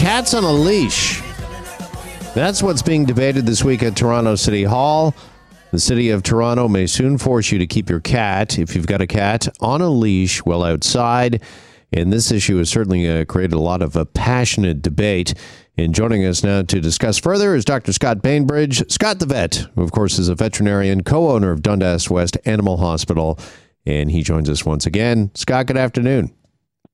Cats on a leash. That's what's being debated this week at Toronto City Hall. The city of Toronto may soon force you to keep your cat, if you've got a cat, on a leash while outside. And this issue has certainly uh, created a lot of a passionate debate. And joining us now to discuss further is Dr. Scott Bainbridge. Scott the vet, who, of course, is a veterinarian, co owner of Dundas West Animal Hospital. And he joins us once again. Scott, good afternoon.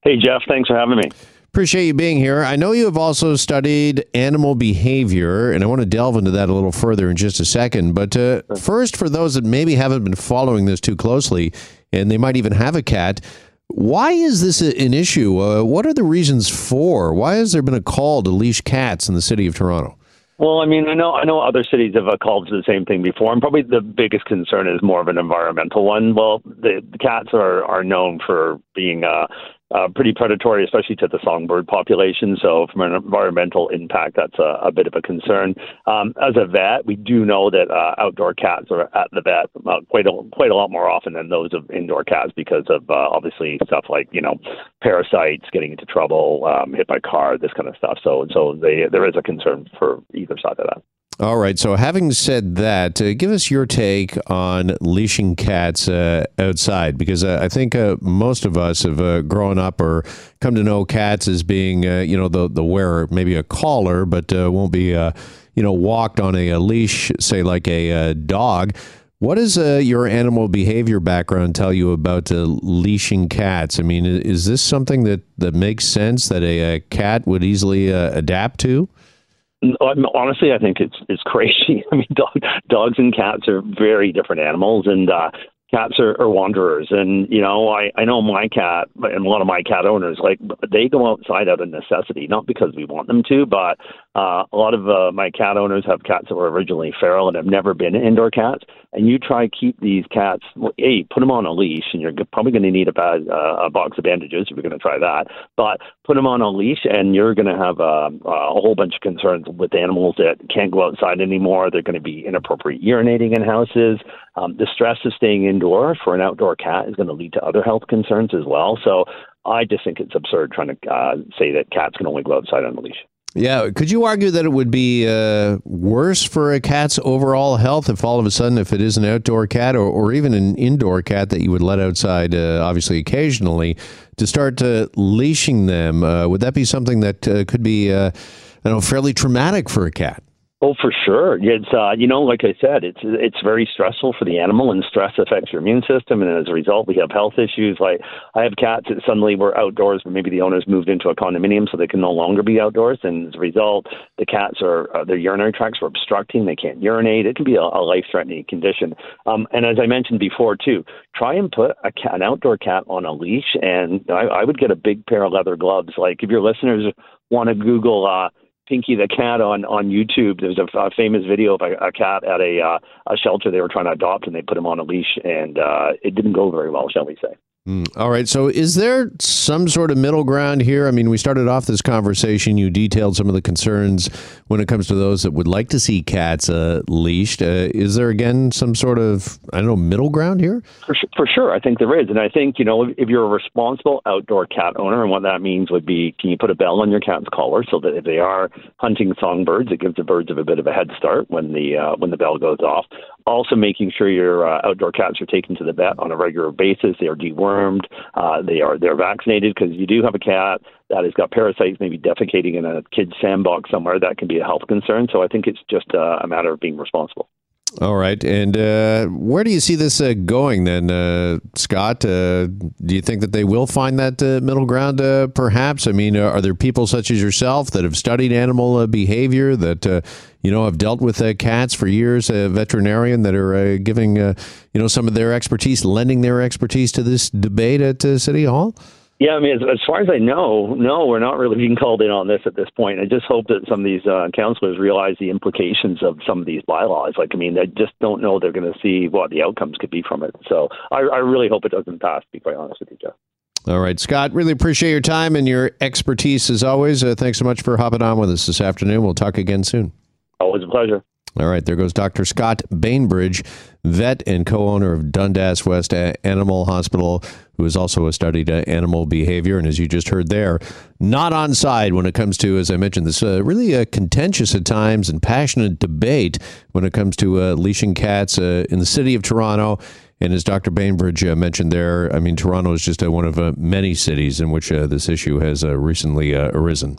Hey, Jeff. Thanks for having me. Appreciate you being here. I know you have also studied animal behavior, and I want to delve into that a little further in just a second. But uh, first, for those that maybe haven't been following this too closely, and they might even have a cat, why is this an issue? Uh, what are the reasons for? Why has there been a call to leash cats in the city of Toronto? Well, I mean, I know I know other cities have called to the same thing before, and probably the biggest concern is more of an environmental one. Well, the, the cats are are known for being uh, uh, pretty predatory, especially to the songbird population. So, from an environmental impact, that's a, a bit of a concern. Um, as a vet, we do know that uh, outdoor cats are at the vet uh, quite a, quite a lot more often than those of indoor cats because of uh, obviously stuff like you know parasites, getting into trouble, um, hit by car, this kind of stuff. So, so they, there is a concern for either side of that. All right. So, having said that, uh, give us your take on leashing cats uh, outside, because uh, I think uh, most of us have uh, grown up or come to know cats as being, uh, you know, the the wearer, maybe a collar, but won't be, you know, walked on a, a, leash, say like a, dog. What does your animal behavior background tell you about leashing cats? I mean, is this something that, that makes sense that a, a cat would easily adapt to? Honestly, I think it's it's crazy. I mean, dog, dogs and cats are very different animals, and uh, cats are, are wanderers. And you know, I I know my cat and a lot of my cat owners like they go outside out of necessity, not because we want them to, but uh, a lot of uh, my cat owners have cats that were originally feral and have never been indoor cats. And you try keep these cats, well, hey, put them on a leash, and you're probably going to need a, bad, uh, a box of bandages if you're going to try that. But put them on a leash, and you're going to have uh, a whole bunch of concerns with animals that can't go outside anymore. They're going to be inappropriate urinating in houses. Um, the stress of staying indoor for an outdoor cat is going to lead to other health concerns as well. So I just think it's absurd trying to uh, say that cats can only go outside on a leash. Yeah, could you argue that it would be uh, worse for a cat's overall health if all of a sudden, if it is an outdoor cat or, or even an indoor cat that you would let outside, uh, obviously occasionally, to start uh, leashing them? Uh, would that be something that uh, could be, uh, I know, fairly traumatic for a cat? Oh, for sure. It's uh, you know, like I said, it's it's very stressful for the animal, and stress affects your immune system, and as a result, we have health issues. Like I have cats that suddenly were outdoors, but maybe the owners moved into a condominium, so they can no longer be outdoors, and as a result, the cats are uh, their urinary tracts are obstructing; they can't urinate. It can be a, a life-threatening condition. Um, and as I mentioned before, too, try and put a cat, an outdoor cat on a leash, and I, I would get a big pair of leather gloves. Like if your listeners want to Google. Uh, Pinky the cat on on YouTube. There's a, a famous video of a, a cat at a uh, a shelter they were trying to adopt, and they put him on a leash, and uh, it didn't go very well, shall we say? Mm, all right. So, is there some sort of middle ground here? I mean, we started off this conversation. You detailed some of the concerns when it comes to those that would like to see cats uh, leashed. Uh, is there again some sort of I don't know middle ground here? For, for sure, I think there is, and I think you know if, if you're a responsible outdoor cat owner, and what that means would be, can you put a bell on your cat's collar so that if they are hunting songbirds, it gives the birds a bit of a head start when the uh, when the bell goes off. Also, making sure your uh, outdoor cats are taken to the vet on a regular basis. They are dewormed. Uh, they are they're vaccinated because you do have a cat that has got parasites, maybe defecating in a kid's sandbox somewhere. That can be a health concern. So I think it's just a matter of being responsible. All right. And uh, where do you see this uh, going then, uh, Scott? Uh, do you think that they will find that uh, middle ground uh, perhaps? I mean, are there people such as yourself that have studied animal behavior that, you know, have dealt with cats for years, a veterinarian that are giving, you know, some of their expertise, lending their expertise to this debate at City Hall? Yeah, I mean, as, as, far as I know, no, we're not really being called in on this at this point. I just hope that some of these uh, councilors realize the implications of some of these bylaws. Like, I mean, they just don't know they're going to see what the outcomes could be from it. So I, I really hope it doesn't pass, to be quite honest with you, Jeff. All right, Scott, really appreciate your time and your expertise as always. Uh, thanks so much for hopping on with us this afternoon. We'll talk again soon. Always a pleasure. All right, there goes Dr. Scott Bainbridge, vet and co owner of Dundas West Animal Hospital, who has also studied uh, animal behavior. And as you just heard there, not on side when it comes to, as I mentioned, this uh, really uh, contentious at times and passionate debate when it comes to uh, leashing cats uh, in the city of Toronto. And as Dr. Bainbridge uh, mentioned there, I mean, Toronto is just one of many cities in which this issue has recently arisen.